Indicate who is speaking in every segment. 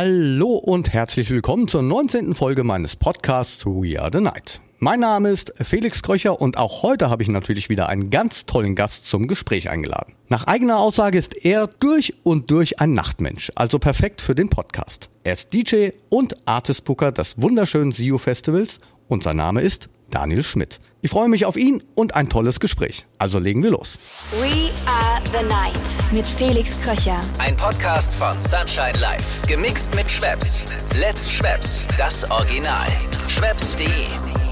Speaker 1: Hallo und herzlich willkommen zur 19. Folge meines Podcasts We Are the Night. Mein Name ist Felix Kröcher und auch heute habe ich natürlich wieder einen ganz tollen Gast zum Gespräch eingeladen. Nach eigener Aussage ist er durch und durch ein Nachtmensch, also perfekt für den Podcast. Er ist DJ und Artist Booker des wunderschönen SIO Festivals und sein Name ist Daniel Schmidt. Ich freue mich auf ihn und ein tolles Gespräch. Also legen wir los.
Speaker 2: We are the night mit Felix Kröcher.
Speaker 3: Ein Podcast von Sunshine Life. Gemixt mit Schwepps. Let's Schwepps. Das Original. Schwepps.de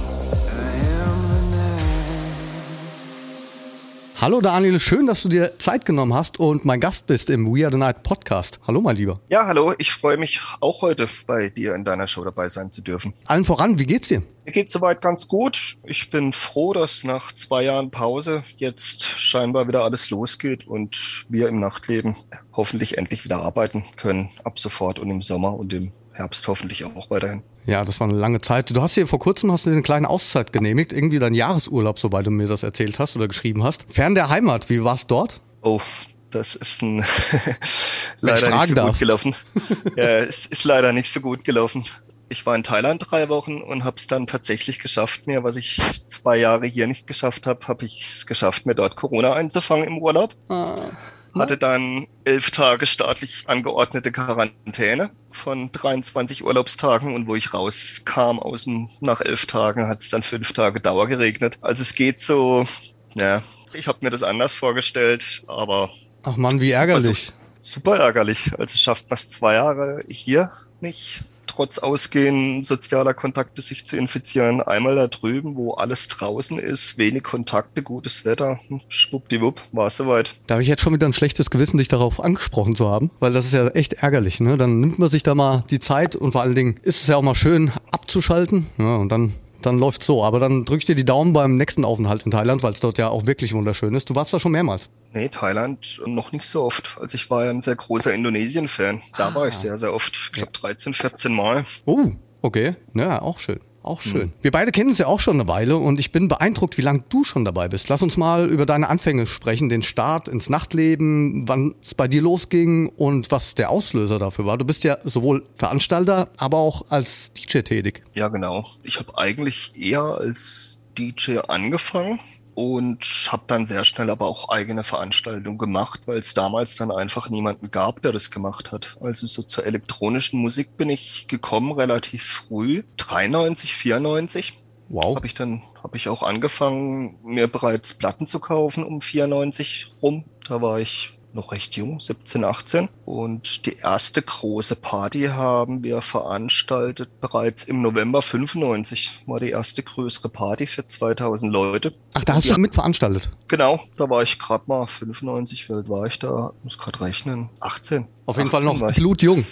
Speaker 1: Hallo Daniel, schön, dass du dir Zeit genommen hast und mein Gast bist im We Are the Night Podcast. Hallo mein Lieber.
Speaker 4: Ja, hallo, ich freue mich auch heute bei dir in deiner Show dabei sein zu dürfen.
Speaker 1: Allen voran, wie geht's dir?
Speaker 4: Mir geht's soweit ganz gut. Ich bin froh, dass nach zwei Jahren Pause jetzt scheinbar wieder alles losgeht und wir im Nachtleben hoffentlich endlich wieder arbeiten können. Ab sofort und im Sommer und im Herbst hoffentlich auch weiterhin.
Speaker 1: Ja, das war eine lange Zeit. Du hast hier vor kurzem hast du eine kleine Auszeit genehmigt, irgendwie dein Jahresurlaub, soweit du mir das erzählt hast oder geschrieben hast. Fern der Heimat, wie war's dort?
Speaker 4: Oh, das ist ein leider nicht so darf. gut gelaufen. ja, es ist leider nicht so gut gelaufen. Ich war in Thailand drei Wochen und habe es dann tatsächlich geschafft, mir, was ich zwei Jahre hier nicht geschafft habe, habe ich es geschafft, mir dort Corona einzufangen im Urlaub. Ah hatte dann elf Tage staatlich angeordnete Quarantäne von 23 Urlaubstagen und wo ich rauskam aus dem, nach elf Tagen hat es dann fünf Tage Dauer geregnet. Also es geht so, ja, ich habe mir das anders vorgestellt, aber.
Speaker 1: Ach man, wie ärgerlich.
Speaker 4: super ärgerlich. Also schafft man es zwei Jahre hier nicht trotz Ausgehen sozialer Kontakte sich zu infizieren. Einmal da drüben, wo alles draußen ist, wenig Kontakte, gutes Wetter, schwuppdiwupp, war es soweit.
Speaker 1: Da habe ich jetzt schon wieder ein schlechtes Gewissen, dich darauf angesprochen zu haben, weil das ist ja echt ärgerlich. Ne? Dann nimmt man sich da mal die Zeit und vor allen Dingen ist es ja auch mal schön abzuschalten ja, und dann dann läuft so. Aber dann drück ich dir die Daumen beim nächsten Aufenthalt in Thailand, weil es dort ja auch wirklich wunderschön ist. Du warst da schon mehrmals.
Speaker 4: Nee, Thailand noch nicht so oft. Also ich war ja ein sehr großer Indonesien-Fan. Da ah. war ich sehr, sehr oft. Ich glaube 13, 14 Mal.
Speaker 1: Oh, okay. Ja, auch schön. Auch schön. Mhm. Wir beide kennen uns ja auch schon eine Weile und ich bin beeindruckt, wie lange du schon dabei bist. Lass uns mal über deine Anfänge sprechen, den Start ins Nachtleben, wann es bei dir losging und was der Auslöser dafür war. Du bist ja sowohl Veranstalter, aber auch als DJ tätig.
Speaker 4: Ja, genau. Ich habe eigentlich eher als DJ angefangen und habe dann sehr schnell aber auch eigene Veranstaltungen gemacht, weil es damals dann einfach niemanden gab, der das gemacht hat. Also so zur elektronischen Musik bin ich gekommen relativ früh, 93, 94. Wow. Habe ich dann habe ich auch angefangen, mir bereits Platten zu kaufen um 94 rum. Da war ich noch recht jung, 17, 18. Und die erste große Party haben wir veranstaltet bereits im November 95. War die erste größere Party für 2000 Leute.
Speaker 1: Ach, da hast du schon mit veranstaltet?
Speaker 4: Genau, da war ich gerade mal 95, wie alt war ich da? Muss gerade rechnen. 18.
Speaker 1: Auf jeden Fall noch blutjung.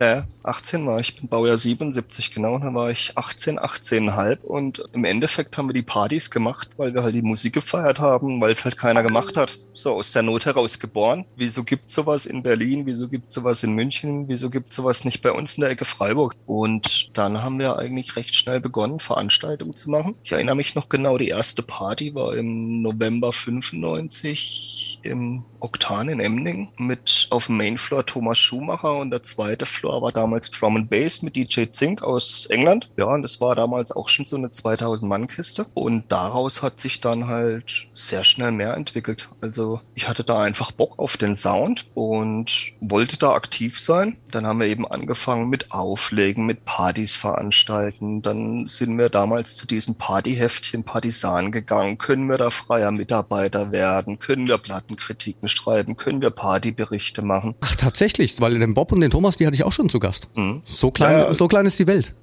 Speaker 4: Ja, 18 war ich, bin Baujahr 77, genau, und dann war ich 18, 18,5 und im Endeffekt haben wir die Partys gemacht, weil wir halt die Musik gefeiert haben, weil es halt keiner gemacht hat. So aus der Not heraus geboren. Wieso gibt's sowas in Berlin? Wieso gibt's sowas in München? Wieso gibt's sowas nicht bei uns in der Ecke Freiburg? Und dann haben wir eigentlich recht schnell begonnen, Veranstaltungen zu machen. Ich erinnere mich noch genau, die erste Party war im November 95 im Oktan in Emning mit auf dem Mainfloor Thomas Schumacher und der zweite Floor war damals Drum and Bass mit DJ Zink aus England. Ja, und das war damals auch schon so eine 2000 Mann Kiste und daraus hat sich dann halt sehr schnell mehr entwickelt. Also ich hatte da einfach Bock auf den Sound und wollte da aktiv sein. Dann haben wir eben angefangen mit Auflegen, mit Partys veranstalten. Dann sind wir damals zu diesen Partyheftchen Partisan gegangen. Können wir da freier Mitarbeiter werden? Können wir Plattenkritiken schreiben, können wir Partyberichte machen.
Speaker 1: Ach, tatsächlich, weil den Bob und den Thomas, die hatte ich auch schon zu Gast. Mhm. So, klein, ja, so klein ist die Welt.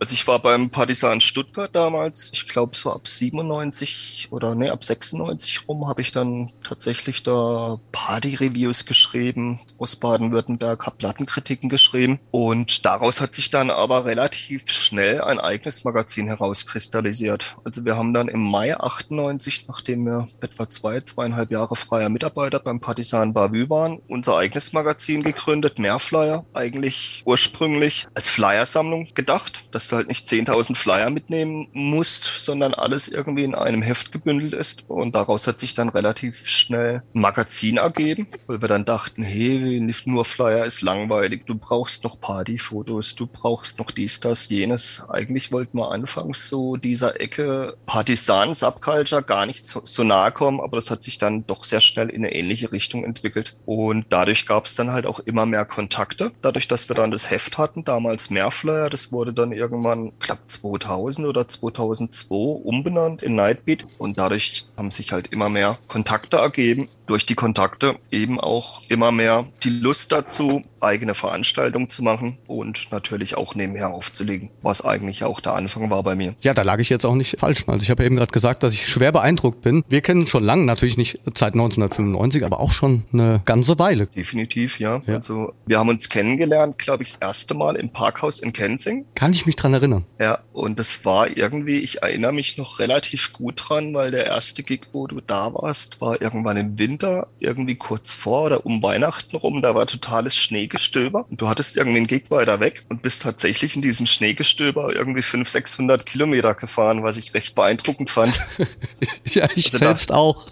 Speaker 4: Also ich war beim Partisan Stuttgart damals, ich glaube so ab 97 oder nee, ab 96 rum habe ich dann tatsächlich da Party-Reviews geschrieben aus Baden-Württemberg, habe Plattenkritiken geschrieben. Und daraus hat sich dann aber relativ schnell ein eigenes Magazin herauskristallisiert. Also wir haben dann im Mai 98, nachdem wir etwa zwei, zweieinhalb Jahre freier Mitarbeiter beim Partisan Bavü waren, unser eigenes Magazin gegründet, Mehrflyer, eigentlich ursprünglich als Flyersammlung gedacht dass du halt nicht 10.000 Flyer mitnehmen musst, sondern alles irgendwie in einem Heft gebündelt ist. Und daraus hat sich dann relativ schnell ein Magazin ergeben, weil wir dann dachten, hey, nicht nur Flyer ist langweilig, du brauchst noch Partyfotos, du brauchst noch dies, das, jenes. Eigentlich wollten wir anfangs so dieser Ecke Partisan, Subculture gar nicht so, so nahe kommen, aber das hat sich dann doch sehr schnell in eine ähnliche Richtung entwickelt. Und dadurch gab es dann halt auch immer mehr Kontakte. Dadurch, dass wir dann das Heft hatten, damals mehr Flyer, das wurde dann irgendwann, knapp 2000 oder 2002 umbenannt in Nightbeat. Und dadurch haben sich halt immer mehr Kontakte ergeben durch die Kontakte eben auch immer mehr die Lust dazu, eigene Veranstaltungen zu machen und natürlich auch nebenher aufzulegen, was eigentlich auch der Anfang war bei mir.
Speaker 1: Ja, da lag ich jetzt auch nicht falsch. Also ich habe eben gerade gesagt, dass ich schwer beeindruckt bin. Wir kennen schon lange, natürlich nicht seit 1995, aber auch schon eine ganze Weile.
Speaker 4: Definitiv, ja. ja. Also wir haben uns kennengelernt, glaube ich, das erste Mal im Parkhaus in Kensing.
Speaker 1: Kann ich mich dran erinnern.
Speaker 4: Ja, und das war irgendwie, ich erinnere mich noch relativ gut dran, weil der erste Gig, wo du da warst, war irgendwann im Winter Winter, irgendwie kurz vor oder um Weihnachten rum, da war totales Schneegestöber und du hattest irgendwie einen Gig weiter weg und bist tatsächlich in diesem Schneegestöber irgendwie 500, 600 Kilometer gefahren, was ich recht beeindruckend fand.
Speaker 1: ja, ich also selbst da, auch.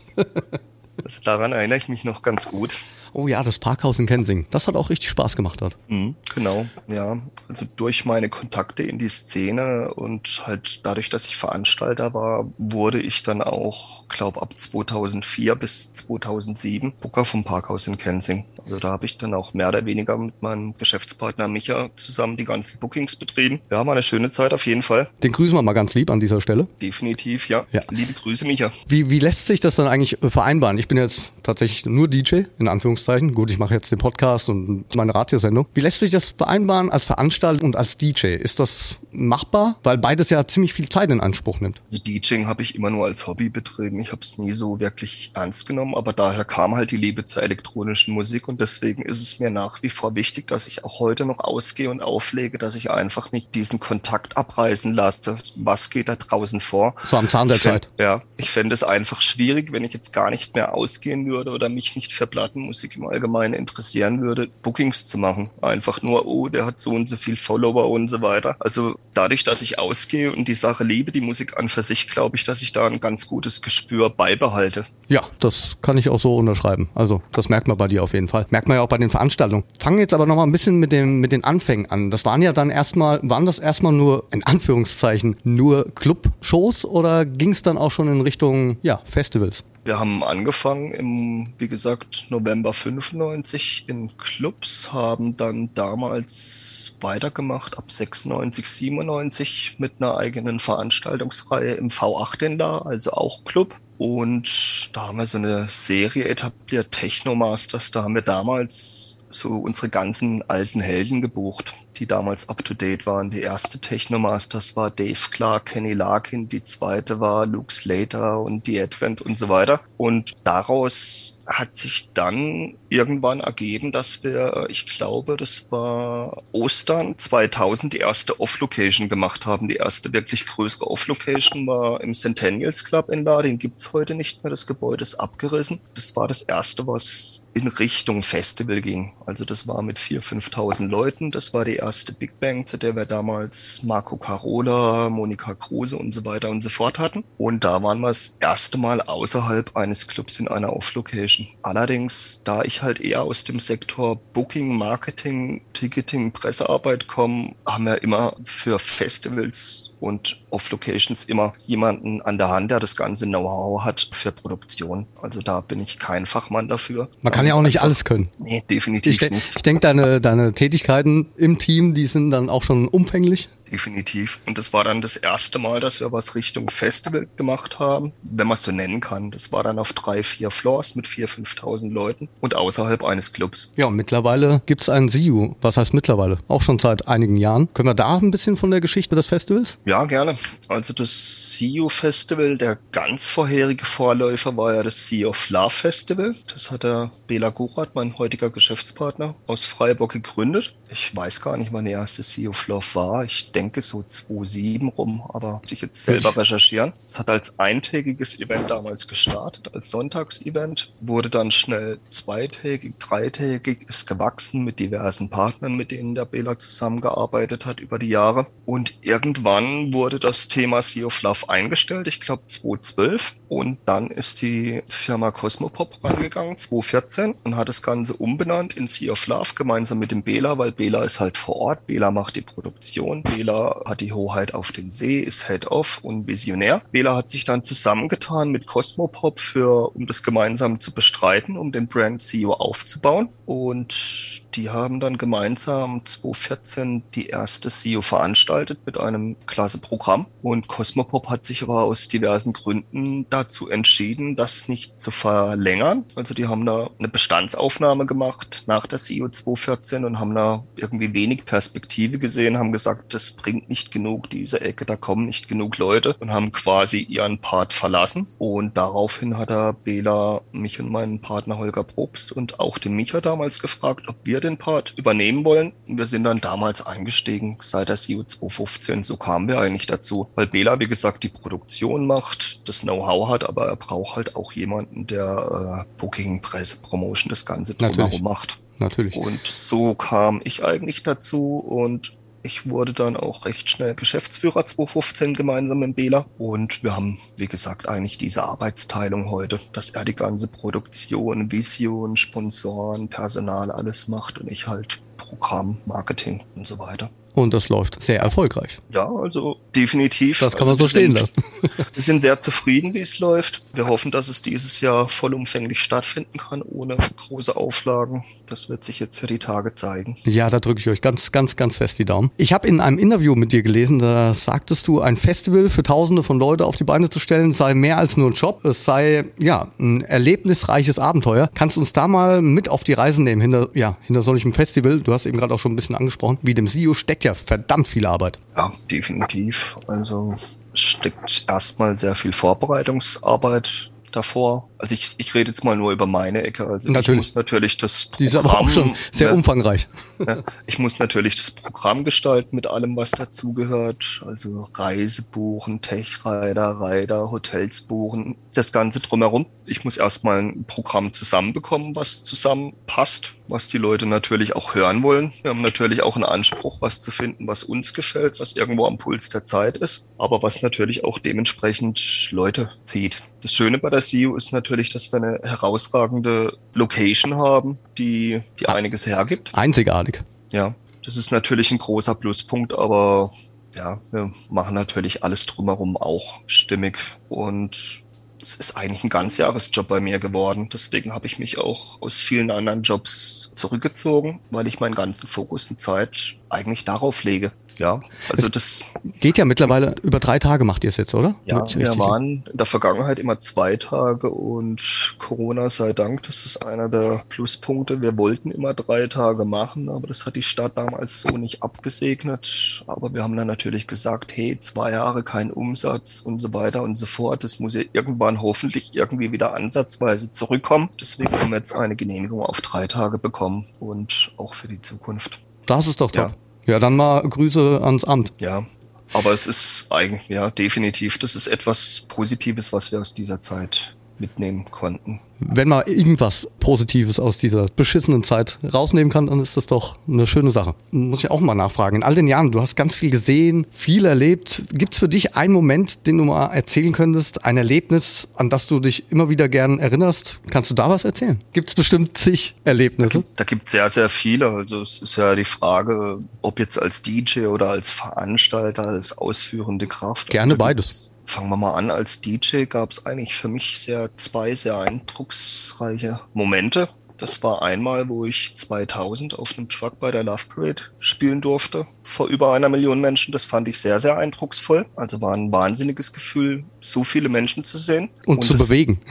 Speaker 4: Also daran erinnere ich mich noch ganz gut.
Speaker 1: Oh ja, das Parkhaus in Kensing. Das hat auch richtig Spaß gemacht dort.
Speaker 4: Mhm, genau, ja. Also durch meine Kontakte in die Szene und halt dadurch, dass ich Veranstalter war, wurde ich dann auch, glaube ab 2004 bis 2007 Booker vom Parkhaus in Kensing. Also da habe ich dann auch mehr oder weniger mit meinem Geschäftspartner Micha zusammen die ganzen Bookings betrieben. Ja, war eine schöne Zeit auf jeden Fall.
Speaker 1: Den grüßen wir mal ganz lieb an dieser Stelle.
Speaker 4: Definitiv, ja. ja. Liebe Grüße, Micha.
Speaker 1: Wie, wie lässt sich das dann eigentlich vereinbaren? Ich bin jetzt tatsächlich nur DJ, in Anführungszeichen. Gut, ich mache jetzt den Podcast und meine Radiosendung. Wie lässt sich das vereinbaren als Veranstalter und als DJ? Ist das machbar? Weil beides ja ziemlich viel Zeit in Anspruch nimmt.
Speaker 4: Also DJing habe ich immer nur als Hobby betrieben. Ich habe es nie so wirklich ernst genommen, aber daher kam halt die Liebe zur elektronischen Musik und deswegen ist es mir nach wie vor wichtig, dass ich auch heute noch ausgehe und auflege, dass ich einfach nicht diesen Kontakt abreißen lasse. Was geht da draußen vor?
Speaker 1: So am Zahn der Zeit.
Speaker 4: Ja, ich fände es einfach schwierig, wenn ich jetzt gar nicht mehr ausgehen würde oder mich nicht für Plattenmusik Musik im Allgemeinen interessieren würde, Bookings zu machen. Einfach nur, oh, der hat so und so viel Follower und so weiter. Also dadurch, dass ich ausgehe und die Sache liebe, die Musik an für sich, glaube ich, dass ich da ein ganz gutes Gespür beibehalte.
Speaker 1: Ja, das kann ich auch so unterschreiben. Also das merkt man bei dir auf jeden Fall. Merkt man ja auch bei den Veranstaltungen. Fangen jetzt aber nochmal ein bisschen mit, dem, mit den Anfängen an. Das waren ja dann erstmal, waren das erstmal nur, in Anführungszeichen, nur Club-Shows oder ging es dann auch schon in Richtung, ja, Festivals?
Speaker 4: Wir haben angefangen im, wie gesagt, November 95 in Clubs, haben dann damals weitergemacht ab 96, 97 mit einer eigenen Veranstaltungsreihe im V8 in da, also auch Club. Und da haben wir so eine Serie etabliert, Techno Masters. Da haben wir damals so unsere ganzen alten Helden gebucht die damals up-to-date waren. Die erste Technomasters war Dave Clark, Kenny Larkin, die zweite war Luke Slater und die Advent und so weiter. Und daraus hat sich dann irgendwann ergeben, dass wir, ich glaube, das war Ostern 2000, die erste Off-Location gemacht haben. Die erste wirklich größere Off-Location war im Centennials Club in La. Den gibt's heute nicht mehr. Das Gebäude ist abgerissen. Das war das erste, was in Richtung Festival ging. Also das war mit 4.000, 5.000 Leuten. Das war die erste Big Bang, zu der wir damals Marco Carola, Monika Kruse und so weiter und so fort hatten. Und da waren wir das erste Mal außerhalb eines Clubs in einer Off-Location. Allerdings, da ich halt eher aus dem Sektor Booking, Marketing, Ticketing, Pressearbeit komme, haben wir immer für Festivals und Off-Locations immer jemanden an der Hand, der das ganze Know-how hat für Produktion. Also da bin ich kein Fachmann dafür.
Speaker 1: Man kann ja auch nicht alles können.
Speaker 4: Nee, definitiv
Speaker 1: ich
Speaker 4: nicht.
Speaker 1: Ich denke, deine, deine Tätigkeiten im Team, die sind dann auch schon umfänglich
Speaker 4: definitiv. Und das war dann das erste Mal, dass wir was Richtung Festival gemacht haben, wenn man es so nennen kann. Das war dann auf drei, vier Floors mit vier, 5.000 Leuten und außerhalb eines Clubs.
Speaker 1: Ja, mittlerweile gibt es einen SIU. Was heißt mittlerweile? Auch schon seit einigen Jahren. Können wir da ein bisschen von der Geschichte des Festivals?
Speaker 4: Ja, gerne. Also das SIU Festival, der ganz vorherige Vorläufer war ja das Sea of Love Festival. Das hat der Bela Gurat, mein heutiger Geschäftspartner, aus Freiburg gegründet. Ich weiß gar nicht, wann der erste Sea of Love war. Ich denke, denke so 2007 rum, aber muss ich jetzt selber recherchieren. Es hat als eintägiges Event damals gestartet, als Sonntagsevent, wurde dann schnell zweitägig, dreitägig, ist gewachsen mit diversen Partnern, mit denen der Bela zusammengearbeitet hat über die Jahre. Und irgendwann wurde das Thema Sea of Love eingestellt, ich glaube 2012. Und dann ist die Firma Cosmopop rangegangen, 2014, und hat das Ganze umbenannt in Sea of Love gemeinsam mit dem Bela, weil Bela ist halt vor Ort. Bela macht die Produktion. Bela hat die Hoheit auf den See, ist Head-Off und Visionär. Bela hat sich dann zusammengetan mit Cosmopop für, um das gemeinsam zu bestreiten, um den Brand CEO aufzubauen. Und die haben dann gemeinsam 2014 die erste CEO veranstaltet mit einem klasse Programm. Und Cosmopop hat sich aber aus diversen Gründen dazu entschieden, das nicht zu verlängern. Also die haben da eine Bestandsaufnahme gemacht nach der CEO 2014 und haben da irgendwie wenig Perspektive gesehen, haben gesagt, das bringt nicht genug, diese Ecke, da kommen nicht genug Leute und haben quasi ihren Part verlassen. Und daraufhin hat er Bela, mich und meinen Partner Holger Probst und auch den Micha damals gefragt, ob wir den Part übernehmen wollen. Wir sind dann damals eingestiegen seit der CEO 2015. So kamen wir eigentlich dazu, weil Bela, wie gesagt, die Produktion macht, das Know-how hat, aber er braucht halt auch jemanden, der äh, Booking, Presse, Promotion, das Ganze drumherum macht.
Speaker 1: Natürlich.
Speaker 4: Und so kam ich eigentlich dazu und ich wurde dann auch recht schnell Geschäftsführer 2015 gemeinsam mit Bela. Und wir haben, wie gesagt, eigentlich diese Arbeitsteilung heute, dass er die ganze Produktion, Vision, Sponsoren, Personal alles macht und ich halt Programm, Marketing und so weiter.
Speaker 1: Und das läuft sehr erfolgreich.
Speaker 4: Ja, also definitiv.
Speaker 1: Das kann man
Speaker 4: also
Speaker 1: so stehen
Speaker 4: sind,
Speaker 1: lassen.
Speaker 4: Wir sind sehr zufrieden, wie es läuft. Wir hoffen, dass es dieses Jahr vollumfänglich stattfinden kann, ohne große Auflagen. Das wird sich jetzt ja die Tage zeigen.
Speaker 1: Ja, da drücke ich euch ganz, ganz, ganz fest die Daumen. Ich habe in einem Interview mit dir gelesen, da sagtest du, ein Festival für Tausende von Leute auf die Beine zu stellen, sei mehr als nur ein Job. Es sei, ja, ein erlebnisreiches Abenteuer. Kannst du uns da mal mit auf die Reise nehmen hinter, ja, hinter solchem Festival? Du hast eben gerade auch schon ein bisschen angesprochen, wie dem SEO steckt ja verdammt viel Arbeit.
Speaker 4: Ja, definitiv. Also steckt erstmal sehr viel Vorbereitungsarbeit davor. Also ich, ich rede jetzt mal nur über meine Ecke. Also
Speaker 1: Natürlich.
Speaker 4: ich muss natürlich das Programm,
Speaker 1: Die ist aber auch schon sehr
Speaker 4: ne,
Speaker 1: umfangreich.
Speaker 4: ja, ich muss natürlich das Programm gestalten mit allem, was dazugehört. Also Reise buchen, Tech-Rider, Rider, Hotels buchen, das Ganze drumherum. Ich muss erstmal ein Programm zusammenbekommen, was zusammenpasst, was die Leute natürlich auch hören wollen. Wir haben natürlich auch einen Anspruch, was zu finden, was uns gefällt, was irgendwo am Puls der Zeit ist, aber was natürlich auch dementsprechend Leute zieht. Das Schöne bei der SEO ist natürlich, dass wir eine herausragende Location haben, die, die einiges hergibt.
Speaker 1: Einzigartig.
Speaker 4: Ja, das ist natürlich ein großer Pluspunkt, aber ja, wir machen natürlich alles drumherum auch stimmig und es ist eigentlich ein Ganzjahresjob bei mir geworden. Deswegen habe ich mich auch aus vielen anderen Jobs zurückgezogen, weil ich meinen ganzen Fokus und Zeit eigentlich darauf lege. Ja, also das
Speaker 1: Geht ja mittlerweile über drei Tage macht ihr es jetzt, oder?
Speaker 4: ja, wir waren in der Vergangenheit immer zwei Tage und Corona sei Dank, das ist einer der Pluspunkte. Wir wollten immer drei Tage machen, aber das hat die Stadt damals so nicht abgesegnet. Aber wir haben dann natürlich gesagt, hey, zwei Jahre kein Umsatz und so weiter und so fort. Das muss ja irgendwann hoffentlich irgendwie wieder ansatzweise zurückkommen. Deswegen haben wir jetzt eine Genehmigung auf drei Tage bekommen und auch für die Zukunft.
Speaker 1: Das ist doch top. Ja, dann mal Grüße ans Amt.
Speaker 4: Ja, aber es ist eigentlich, ja, definitiv, das ist etwas Positives, was wir aus dieser Zeit mitnehmen konnten.
Speaker 1: Wenn man irgendwas Positives aus dieser beschissenen Zeit rausnehmen kann, dann ist das doch eine schöne Sache. Muss ich auch mal nachfragen. In all den Jahren, du hast ganz viel gesehen, viel erlebt. Gibt es für dich einen Moment, den du mal erzählen könntest? Ein Erlebnis, an das du dich immer wieder gern erinnerst? Kannst du da was erzählen? Gibt es bestimmt zig Erlebnisse?
Speaker 4: Da gibt es sehr, sehr viele. Also es ist ja die Frage, ob jetzt als DJ oder als Veranstalter, als ausführende Kraft.
Speaker 1: Gerne beides.
Speaker 4: Fangen wir mal an. Als DJ gab es eigentlich für mich sehr zwei sehr eindrucksreiche Momente. Das war einmal, wo ich 2000 auf einem Truck bei der Love Parade spielen durfte, vor über einer Million Menschen. Das fand ich sehr, sehr eindrucksvoll. Also war ein wahnsinniges Gefühl, so viele Menschen zu sehen.
Speaker 1: Und, zu
Speaker 4: es-
Speaker 1: bewegen.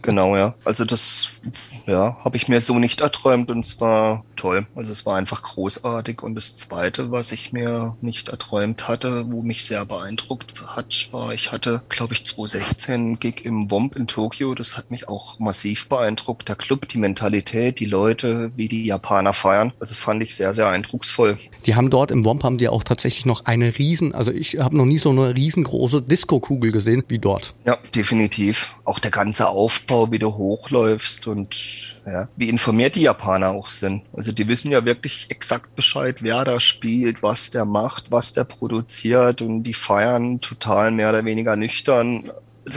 Speaker 4: Genau, ja. Also das, ja, habe ich mir so nicht erträumt und es war toll. Also es war einfach großartig. Und das Zweite, was ich mir nicht erträumt hatte, wo mich sehr beeindruckt hat, war, ich hatte, glaube ich, 2016 einen Gig im Womp in Tokio. Das hat mich auch massiv beeindruckt. Der Club, die Mentalität, die Leute, wie die Japaner feiern. Also fand ich sehr, sehr eindrucksvoll.
Speaker 1: Die haben dort im Womp haben die auch tatsächlich noch eine riesen, also ich habe noch nie so eine riesengroße Disco-Kugel gesehen wie dort.
Speaker 4: Ja, definitiv. Auch der ganze Aufbau, wie du hochläufst und ja, wie informiert die Japaner auch sind. Also die wissen ja wirklich exakt Bescheid, wer da spielt, was der macht, was der produziert und die feiern total mehr oder weniger nüchtern.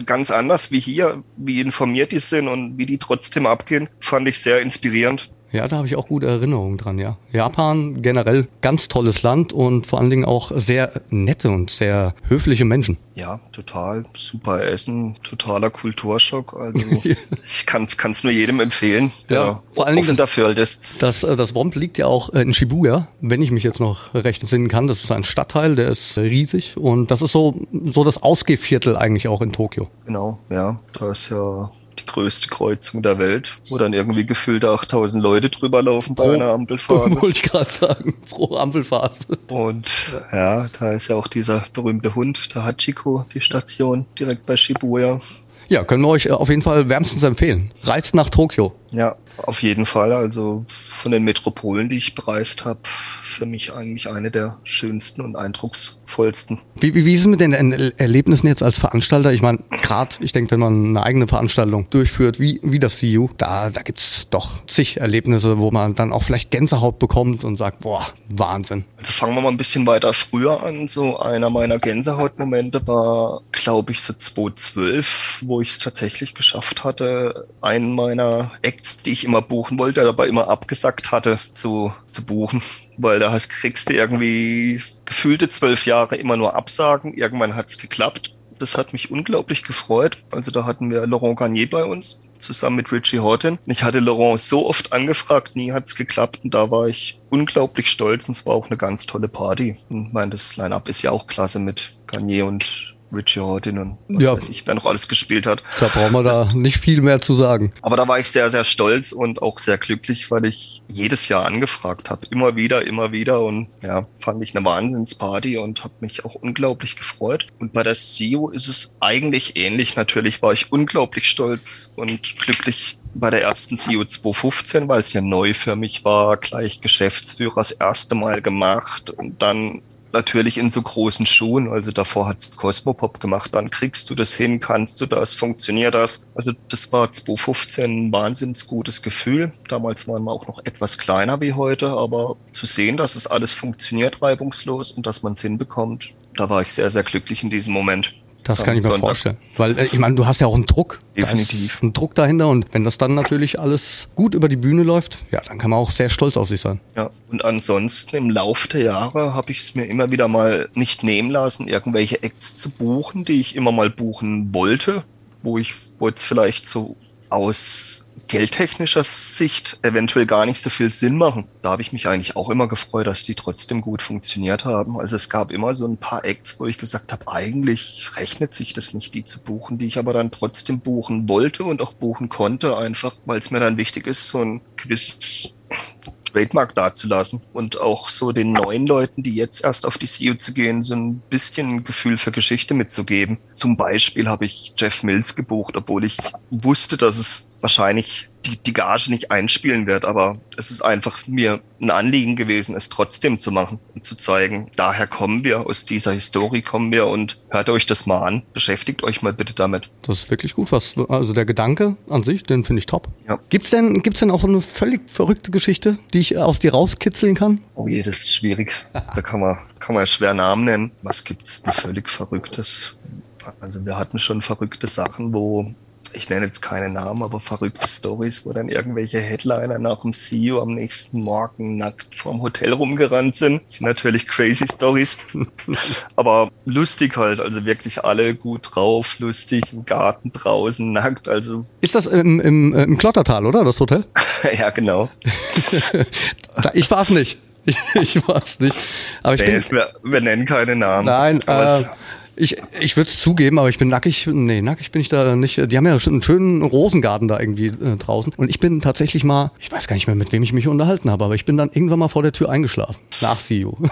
Speaker 4: Ganz anders wie hier, wie informiert die sind und wie die trotzdem abgehen, fand ich sehr inspirierend.
Speaker 1: Ja, da habe ich auch gute Erinnerungen dran, ja. Japan generell ganz tolles Land und vor allen Dingen auch sehr nette und sehr höfliche Menschen.
Speaker 4: Ja, total super Essen, totaler Kulturschock. Also ich kann es nur jedem empfehlen, der
Speaker 1: Ja, vor allen Dingen das-
Speaker 4: dafür halt ist.
Speaker 1: Das, äh, das Womp liegt ja auch äh, in Shibuya, wenn ich mich jetzt noch recht entsinnen kann. Das ist ein Stadtteil, der ist riesig und das ist so, so das Ausgehviertel eigentlich auch in Tokio.
Speaker 4: Genau, ja. Da ist ja größte Kreuzung der Welt, wo dann irgendwie gefühlte 8000 Leute drüber laufen bei einer Ampelphase.
Speaker 1: Wollte ich gerade sagen. Frohe Ampelphase.
Speaker 4: Und ja, da ist ja auch dieser berühmte Hund, der Hachiko, die Station direkt bei Shibuya.
Speaker 1: Ja, können wir euch äh, auf jeden Fall wärmstens empfehlen. Reist nach Tokio.
Speaker 4: Ja, auf jeden Fall. Also von den Metropolen, die ich bereist habe, für mich eigentlich eine der schönsten und eindrucksvollsten.
Speaker 1: Wie, wie, wie ist es mit den Er- Erlebnissen jetzt als Veranstalter? Ich meine, gerade, ich denke, wenn man eine eigene Veranstaltung durchführt, wie, wie das CU, da, da gibt's doch zig Erlebnisse, wo man dann auch vielleicht Gänsehaut bekommt und sagt, boah, Wahnsinn.
Speaker 4: Also fangen wir mal ein bisschen weiter früher an. So einer meiner Gänsehautmomente war, glaube ich, so 2012, wo ich es tatsächlich geschafft hatte, einen meiner Acts, die ich immer buchen wollte, aber immer abgesagt hatte, zu, zu buchen. Weil da kriegst du irgendwie gefühlte zwölf Jahre immer nur Absagen. Irgendwann hat es geklappt. Das hat mich unglaublich gefreut. Also da hatten wir Laurent Garnier bei uns, zusammen mit Richie Horton. Ich hatte Laurent so oft angefragt, nie hat's geklappt und da war ich unglaublich stolz und es war auch eine ganz tolle Party. Und ich meine, das Line-Up ist ja auch klasse mit Garnier und Richie Horton und was
Speaker 1: Ja.
Speaker 4: weiß ich, wer noch alles gespielt hat.
Speaker 1: Da brauchen wir da nicht viel mehr zu sagen.
Speaker 4: Aber da war ich sehr, sehr stolz und auch sehr glücklich, weil ich jedes Jahr angefragt habe. Immer wieder, immer wieder. Und ja, fand ich eine Wahnsinnsparty und habe mich auch unglaublich gefreut. Und bei der CEO ist es eigentlich ähnlich. Natürlich war ich unglaublich stolz und glücklich bei der ersten CEO 2015, weil es ja neu für mich war, gleich Geschäftsführer das erste Mal gemacht und dann natürlich in so großen Schuhen. Also davor hat's Cosmopop gemacht, dann kriegst du das hin, kannst du das, funktioniert das. Also das war 2015 ein wahnsinnig gutes Gefühl. Damals waren wir auch noch etwas kleiner wie heute, aber zu sehen, dass es alles funktioniert reibungslos und dass man es hinbekommt, da war ich sehr, sehr glücklich in diesem Moment.
Speaker 1: Das kann ich mir
Speaker 4: Sonntag.
Speaker 1: vorstellen. Weil, äh, ich meine, du hast ja auch einen Druck.
Speaker 4: Definitiv.
Speaker 1: ein Druck dahinter und wenn das dann natürlich alles gut über die Bühne läuft, ja, dann kann man auch sehr stolz auf sich sein.
Speaker 4: Ja, und ansonsten im Lauf der Jahre habe ich es mir immer wieder mal nicht nehmen lassen, irgendwelche Acts zu buchen, die ich immer mal buchen wollte, wo ich, wo jetzt vielleicht so aus geldtechnischer Sicht eventuell gar nicht so viel Sinn machen. Da habe ich mich eigentlich auch immer gefreut, dass die trotzdem gut funktioniert haben. Also es gab immer so ein paar Acts, wo ich gesagt habe, eigentlich rechnet sich das nicht, die zu buchen, die ich aber dann trotzdem buchen wollte und auch buchen konnte, einfach weil es mir dann wichtig ist, so ein gewisses Trademark dazulassen und auch so den neuen Leuten, die jetzt erst auf die CEO zu gehen, so ein bisschen Gefühl für Geschichte mitzugeben. Zum Beispiel habe ich Jeff Mills gebucht, obwohl ich wusste, dass es wahrscheinlich die, die Gage nicht einspielen wird, aber es ist einfach mir ein Anliegen gewesen, es trotzdem zu machen und zu zeigen, daher kommen wir, aus dieser Historie kommen wir und hört euch das mal an, beschäftigt euch mal bitte damit.
Speaker 1: Das ist wirklich gut, was, also der Gedanke an sich, den finde ich top.
Speaker 4: Ja.
Speaker 1: Gibt's denn, gibt's denn auch eine völlig verrückte Geschichte, die ich aus dir rauskitzeln kann?
Speaker 4: Oh je, das ist schwierig. Da kann man, kann man schwer Namen nennen. Was gibt's denn völlig Verrücktes? Also wir hatten schon verrückte Sachen, wo, ich nenne jetzt keine Namen, aber verrückte Stories, wo dann irgendwelche Headliner nach dem CEO am nächsten Morgen nackt vorm Hotel rumgerannt sind. Das sind natürlich crazy Stories. aber lustig halt, also wirklich alle gut drauf, lustig, im Garten draußen, nackt, also
Speaker 1: Ist das im, im, äh, im Klottertal, oder? Das Hotel?
Speaker 4: ja genau.
Speaker 1: Ich war's nicht. Ich, ich war's nicht. Aber ich
Speaker 4: Nee,
Speaker 1: bin.
Speaker 4: wir, wir nennen keine Namen.
Speaker 1: Nein,
Speaker 4: Aber
Speaker 1: äh, ich, ich würde es zugeben, aber ich bin nackig. Nee, nackig bin ich da nicht. Die haben ja schon einen schönen Rosengarten da irgendwie äh, draußen. Und ich bin tatsächlich mal, ich weiß gar nicht mehr, mit wem ich mich unterhalten habe, aber ich bin dann irgendwann mal vor der Tür eingeschlafen. Nach CEO.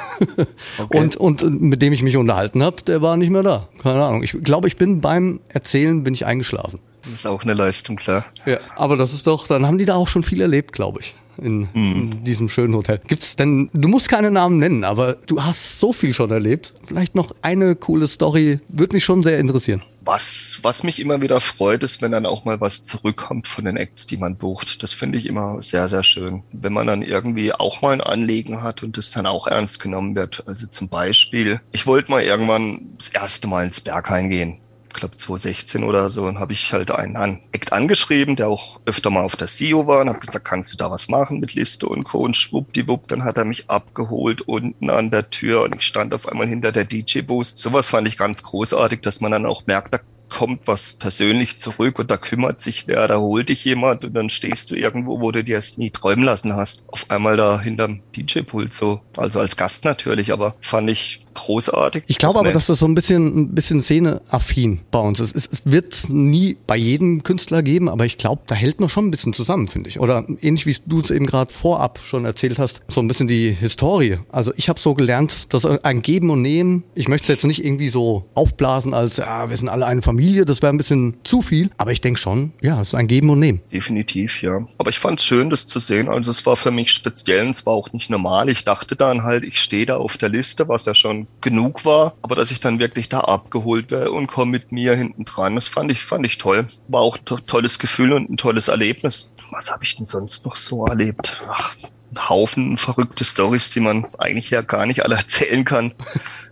Speaker 4: Okay.
Speaker 1: Und, und mit dem ich mich unterhalten habe, der war nicht mehr da. Keine Ahnung. Ich glaube, ich bin beim Erzählen bin ich eingeschlafen.
Speaker 4: Das ist auch eine Leistung, klar.
Speaker 1: Ja, aber das ist doch, dann haben die da auch schon viel erlebt, glaube ich. In, in diesem schönen Hotel. Gibt's denn, du musst keine Namen nennen, aber du hast so viel schon erlebt. Vielleicht noch eine coole Story, würde mich schon sehr interessieren.
Speaker 4: Was, was mich immer wieder freut, ist, wenn dann auch mal was zurückkommt von den Acts, die man bucht. Das finde ich immer sehr, sehr schön. Wenn man dann irgendwie auch mal ein Anliegen hat und es dann auch ernst genommen wird. Also zum Beispiel, ich wollte mal irgendwann das erste Mal ins Berghain gehen glaube 2016 oder so, und habe ich halt einen An Act angeschrieben, der auch öfter mal auf der CEO war und habe gesagt, kannst du da was machen mit Liste und Co. und schwuppdiwupp, dann hat er mich abgeholt unten an der Tür und ich stand auf einmal hinter der DJ-Boost. Sowas fand ich ganz großartig, dass man dann auch merkt, da kommt was persönlich zurück und da kümmert sich wer, da holt dich jemand und dann stehst du irgendwo, wo du dir es nie träumen lassen hast. Auf einmal da hinterm DJ-Pult so. Also als Gast natürlich, aber fand ich großartig.
Speaker 1: Ich glaube aber, dass das so ein bisschen, ein bisschen Szene-affin bei uns ist. Es, es wird nie bei jedem Künstler geben, aber ich glaube, da hält man schon ein bisschen zusammen, finde ich. Oder ähnlich wie du es eben gerade vorab schon erzählt hast, so ein bisschen die Historie. Also ich habe so gelernt, dass ein Geben und Nehmen, ich möchte es jetzt nicht irgendwie so aufblasen als, ja, wir sind alle eine Familie, das wäre ein bisschen zu viel, aber ich denke schon, ja, es ist ein Geben und Nehmen.
Speaker 4: Definitiv, ja. Aber ich fand es schön, das zu sehen. Also es war für mich speziell und es war auch nicht normal. Ich dachte dann halt, ich stehe da auf der Liste, was ja schon genug war, aber dass ich dann wirklich da abgeholt werde und komme mit mir hinten dran, das fand ich, fand ich toll. War auch ein tolles Gefühl und ein tolles Erlebnis. Was habe ich denn sonst noch so erlebt? Ach, ein Haufen verrückte Stories, die man eigentlich ja gar nicht alle erzählen kann.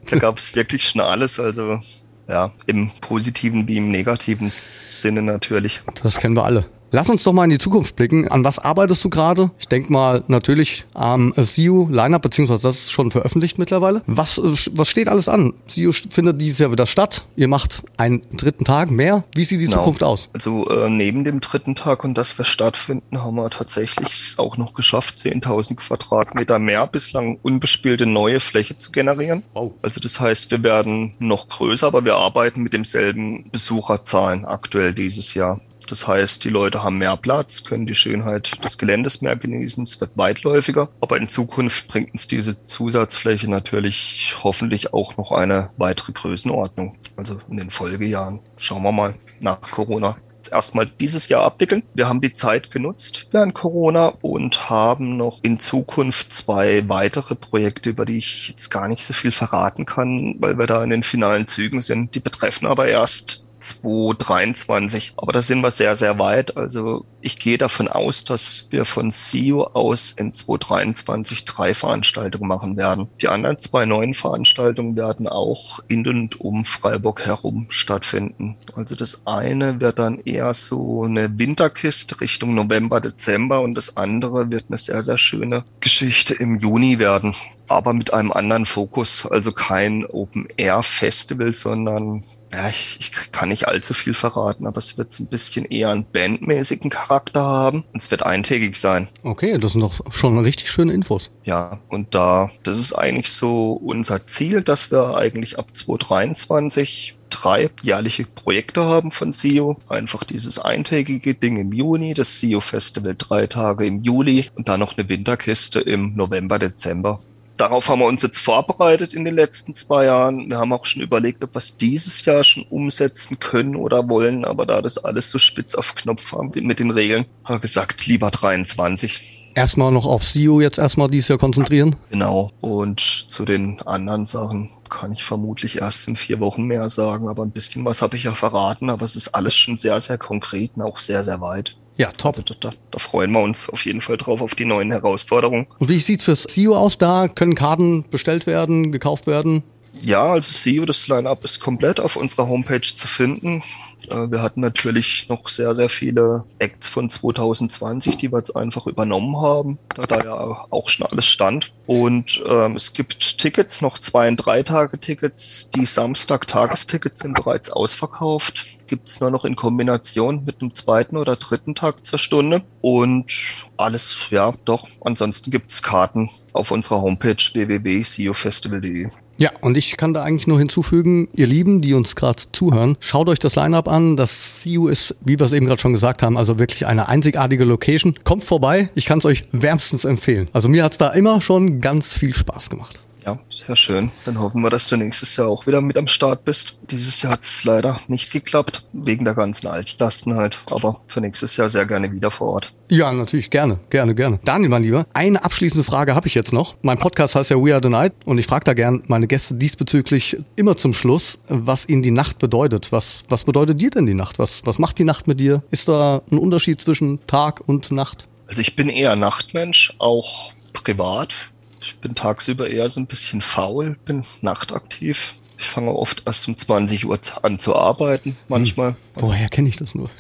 Speaker 4: Da gab es wirklich schon alles, also ja, im positiven wie im negativen Sinne natürlich.
Speaker 1: Das kennen wir alle. Lass uns doch mal in die Zukunft blicken. An was arbeitest du gerade? Ich denke mal natürlich am SEO Lineup, beziehungsweise das ist schon veröffentlicht mittlerweile. Was, äh, was steht alles an? SEO findet dieses Jahr wieder statt. Ihr macht einen dritten Tag mehr. Wie sieht die genau. Zukunft aus?
Speaker 4: Also äh, neben dem dritten Tag und dass wir stattfinden, haben wir tatsächlich es auch noch geschafft, 10.000 Quadratmeter mehr bislang unbespielte neue Fläche zu generieren. Wow. Also das heißt, wir werden noch größer, aber wir arbeiten mit demselben Besucherzahlen aktuell dieses Jahr. Das heißt, die Leute haben mehr Platz, können die Schönheit des Geländes mehr genießen, es wird weitläufiger. Aber in Zukunft bringt uns diese Zusatzfläche natürlich hoffentlich auch noch eine weitere Größenordnung. Also in den Folgejahren. Schauen wir mal nach Corona erstmal dieses Jahr abwickeln. Wir haben die Zeit genutzt während Corona und haben noch in Zukunft zwei weitere Projekte, über die ich jetzt gar nicht so viel verraten kann, weil wir da in den finalen Zügen sind. Die betreffen aber erst 2023. Aber da sind wir sehr, sehr weit. Also ich gehe davon aus, dass wir von SEO aus in 2023 drei Veranstaltungen machen werden. Die anderen zwei neuen Veranstaltungen werden auch in und um Freiburg herum stattfinden. Also das eine wird dann eher so eine Winterkiste Richtung November, Dezember und das andere wird eine sehr, sehr schöne Geschichte im Juni werden aber mit einem anderen Fokus. Also kein Open-Air-Festival, sondern ja, ich, ich kann nicht allzu viel verraten, aber es wird so ein bisschen eher einen bandmäßigen Charakter haben und es wird eintägig sein.
Speaker 1: Okay, das sind doch schon richtig schöne Infos.
Speaker 4: Ja, und da, das ist eigentlich so unser Ziel, dass wir eigentlich ab 2023 drei jährliche Projekte haben von SEO. Einfach dieses eintägige Ding im Juni, das SEO Festival drei Tage im Juli und dann noch eine Winterkiste im November, Dezember darauf haben wir uns jetzt vorbereitet in den letzten zwei Jahren. Wir haben auch schon überlegt, ob wir es dieses Jahr schon umsetzen können oder wollen, aber da das alles so spitz auf Knopf haben mit den Regeln, haben wir gesagt, lieber 23.
Speaker 1: Erstmal noch auf SEO jetzt erstmal dieses Jahr konzentrieren.
Speaker 4: Genau. Und zu den anderen Sachen kann ich vermutlich erst in vier Wochen mehr sagen, aber ein bisschen was habe ich ja verraten, aber es ist alles schon sehr, sehr konkret und auch sehr, sehr weit.
Speaker 1: Ja, top.
Speaker 4: Also da, da, freuen wir uns auf jeden Fall drauf, auf die neuen Herausforderungen.
Speaker 1: Und wie sieht's fürs SEO aus da? Können Karten bestellt werden, gekauft werden?
Speaker 4: Ja, also SEO, das Line-Up ist komplett auf unserer Homepage zu finden. Äh, wir hatten natürlich noch sehr, sehr viele Acts von 2020, die wir jetzt einfach übernommen haben, da da ja auch schon alles stand. Und ähm, es gibt Tickets, noch zwei- und drei Tage Tickets. Die Samstag-Tagestickets sind bereits ausverkauft gibt es nur noch in Kombination mit einem zweiten oder dritten Tag zur Stunde. Und alles, ja, doch. Ansonsten gibt es Karten auf unserer Homepage www.seofestival.de.
Speaker 1: Ja, und ich kann da eigentlich nur hinzufügen, ihr Lieben, die uns gerade zuhören, schaut euch das Line-Up an. Das CU ist, wie wir es eben gerade schon gesagt haben, also wirklich eine einzigartige Location. Kommt vorbei, ich kann es euch wärmstens empfehlen. Also mir hat es da immer schon ganz viel Spaß gemacht.
Speaker 4: Ja, sehr schön. Dann hoffen wir, dass du nächstes Jahr auch wieder mit am Start bist. Dieses Jahr hat es leider nicht geklappt, wegen der ganzen Altlasten halt. Aber für nächstes Jahr sehr gerne wieder vor Ort.
Speaker 1: Ja, natürlich gerne, gerne, gerne. Daniel, mein Lieber, eine abschließende Frage habe ich jetzt noch. Mein Podcast heißt ja We Are the Night und ich frage da gern meine Gäste diesbezüglich immer zum Schluss, was ihnen die Nacht bedeutet. Was, was bedeutet dir denn die Nacht? Was, was macht die Nacht mit dir? Ist da ein Unterschied zwischen Tag und Nacht?
Speaker 4: Also ich bin eher Nachtmensch, auch privat. Ich bin tagsüber eher so ein bisschen faul, bin nachtaktiv. Ich fange oft erst um 20 Uhr an zu arbeiten, manchmal. Hm.
Speaker 1: Woher kenne ich das nur?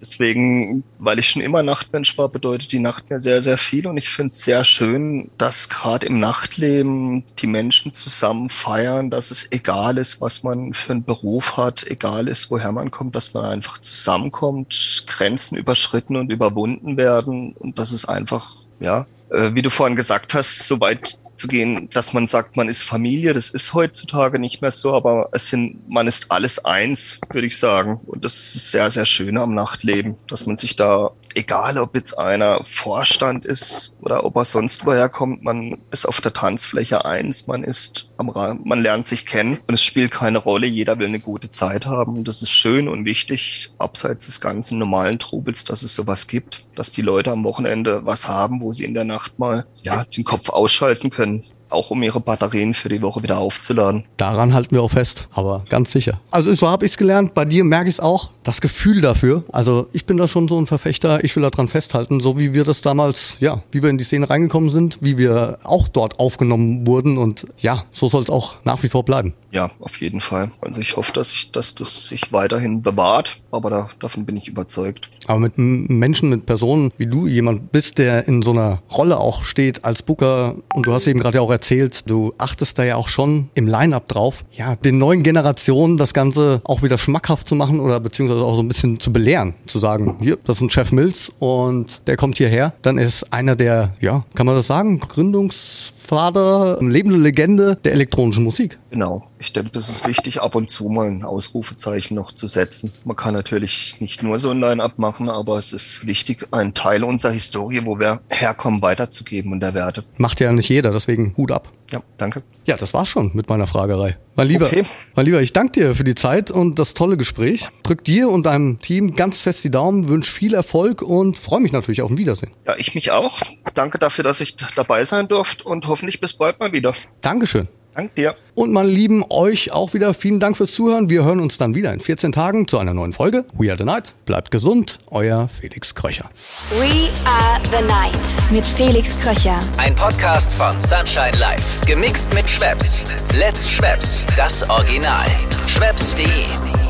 Speaker 4: Deswegen, weil ich schon immer Nachtmensch war, bedeutet die Nacht mir sehr, sehr viel. Und ich finde es sehr schön, dass gerade im Nachtleben die Menschen zusammen feiern, dass es egal ist, was man für einen Beruf hat, egal ist, woher man kommt, dass man einfach zusammenkommt, Grenzen überschritten und überwunden werden und dass es einfach, ja, wie du vorhin gesagt hast, so weit zu gehen, dass man sagt, man ist Familie. Das ist heutzutage nicht mehr so, aber es sind, man ist alles eins, würde ich sagen. Und das ist sehr, sehr schön am Nachtleben, dass man sich da, egal ob jetzt einer Vorstand ist oder ob er sonst woher kommt, man ist auf der Tanzfläche eins, man ist am Rand, man lernt sich kennen und es spielt keine Rolle. Jeder will eine gute Zeit haben. Das ist schön und wichtig, abseits des ganzen normalen Trubels, dass es sowas gibt, dass die Leute am Wochenende was haben, wo sie in der Nacht mal, ja, den Kopf ausschalten können, auch um ihre Batterien für die Woche wieder aufzuladen.
Speaker 1: Daran halten wir auch fest, aber ganz sicher. Also so habe ich es gelernt, bei dir merke ich es auch, das Gefühl dafür. Also ich bin da schon so ein Verfechter, ich will daran festhalten, so wie wir das damals, ja, wie wir in die Szene reingekommen sind, wie wir auch dort aufgenommen wurden und ja, so soll es auch nach wie vor bleiben.
Speaker 4: Ja, auf jeden Fall. Also ich hoffe, dass ich, dass das sich weiterhin bewahrt, aber da, davon bin ich überzeugt.
Speaker 1: Aber mit Menschen, mit Personen wie du, jemand bist, der in so einer Rolle auch steht als Booker und du hast eben gerade ja auch erzählt, du achtest da ja auch schon im Line-Up drauf, ja, den neuen Generationen das Ganze auch wieder schmackhaft zu machen oder beziehungsweise auch so ein bisschen zu belehren, zu sagen, hier, das ist ein Chef Mills und der kommt hierher, dann ist einer der, ja, kann man das sagen, Gründungs Vater, lebende Legende der elektronischen Musik.
Speaker 4: Genau. Ich denke, das ist wichtig, ab und zu mal ein Ausrufezeichen noch zu setzen. Man kann natürlich nicht nur so ein Line-Up machen, aber es ist wichtig, einen Teil unserer Historie, wo wir herkommen, weiterzugeben und der Werte.
Speaker 1: Macht ja nicht jeder, deswegen Hut ab.
Speaker 4: Ja, danke.
Speaker 1: Ja, das war's schon mit meiner Fragerei. Mein Lieber, okay. mein Lieber, ich danke dir für die Zeit und das tolle Gespräch. Drück dir und deinem Team ganz fest die Daumen, wünsche viel Erfolg und freue mich natürlich auf ein Wiedersehen.
Speaker 4: Ja, ich mich auch. Danke dafür, dass ich dabei sein durfte und hoffentlich bis bald mal wieder.
Speaker 1: Dankeschön.
Speaker 4: Dank dir.
Speaker 1: Und meine Lieben, euch auch wieder vielen Dank fürs Zuhören. Wir hören uns dann wieder in 14 Tagen zu einer neuen Folge. We are the Night. Bleibt gesund. Euer Felix Kröcher.
Speaker 2: We are the Night mit Felix Kröcher.
Speaker 3: Ein Podcast von Sunshine Life. Gemixt mit Schwepps. Let's Schwepps. Das Original. Schwepps.de